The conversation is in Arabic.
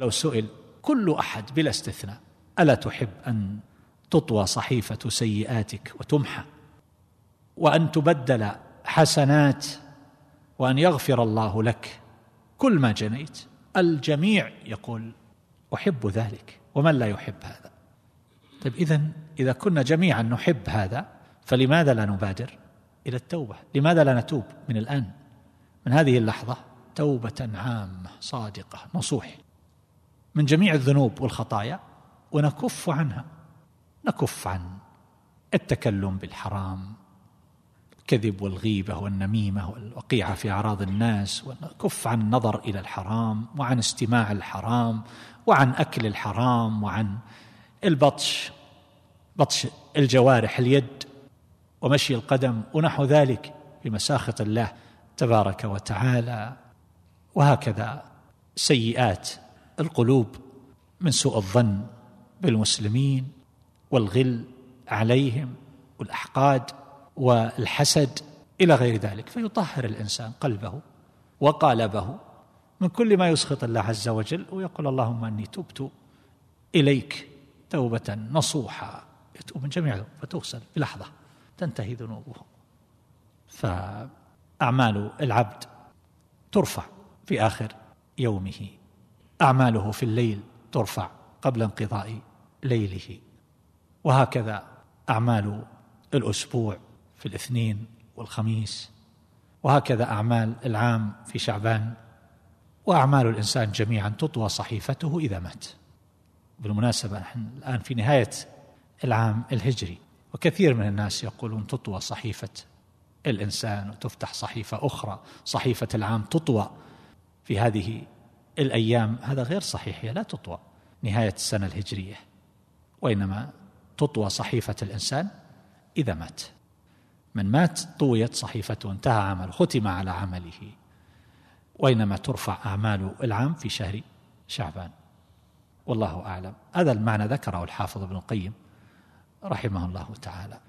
لو سئل كل أحد بلا استثناء ألا تحب أن تطوى صحيفة سيئاتك وتمحى؟ وأن تبدل حسنات وأن يغفر الله لك كل ما جنيت؟ الجميع يقول أحب ذلك ومن لا يحب هذا؟ طيب إذا إذا كنا جميعا نحب هذا فلماذا لا نبادر إلى التوبة؟ لماذا لا نتوب من الآن؟ من هذه اللحظة توبة عامة صادقة نصوح من جميع الذنوب والخطايا ونكف عنها. نكف عن التكلم بالحرام الكذب والغيبة والنميمة والوقيعة في أعراض الناس ونكف عن النظر إلى الحرام وعن استماع الحرام وعن أكل الحرام وعن البطش بطش الجوارح اليد ومشي القدم ونحو ذلك بمساخط الله تبارك وتعالى. وهكذا سيئات القلوب من سوء الظن بالمسلمين والغل عليهم والأحقاد والحسد إلى غير ذلك فيطهر الإنسان قلبه وقالبه من كل ما يسخط الله عز وجل ويقول اللهم إني تبت إليك توبة نصوحا يتوب من جميع فتغسل بلحظه تنتهي ذنوبه. فأعمال العبد ترفع في آخر يومه. أعماله في الليل ترفع قبل انقضاء ليله. وهكذا أعمال الأسبوع في الاثنين والخميس. وهكذا أعمال العام في شعبان. وأعمال الإنسان جميعا تطوى صحيفته إذا مات. بالمناسبة نحن الآن في نهاية العام الهجري وكثير من الناس يقولون تطوى صحيفة الإنسان وتفتح صحيفة أخرى. صحيفة العام تطوى في هذه الأيام هذا غير صحيح هي لا تطوى. نهاية السنة الهجرية. وإنما تطوى صحيفة الإنسان إذا مات. من مات طويت صحيفته انتهى عمله ختم على عمله. وإنما ترفع أعمال العام في شهر شعبان. والله أعلم. هذا المعنى ذكره الحافظ ابن القيم رحمه الله تعالى.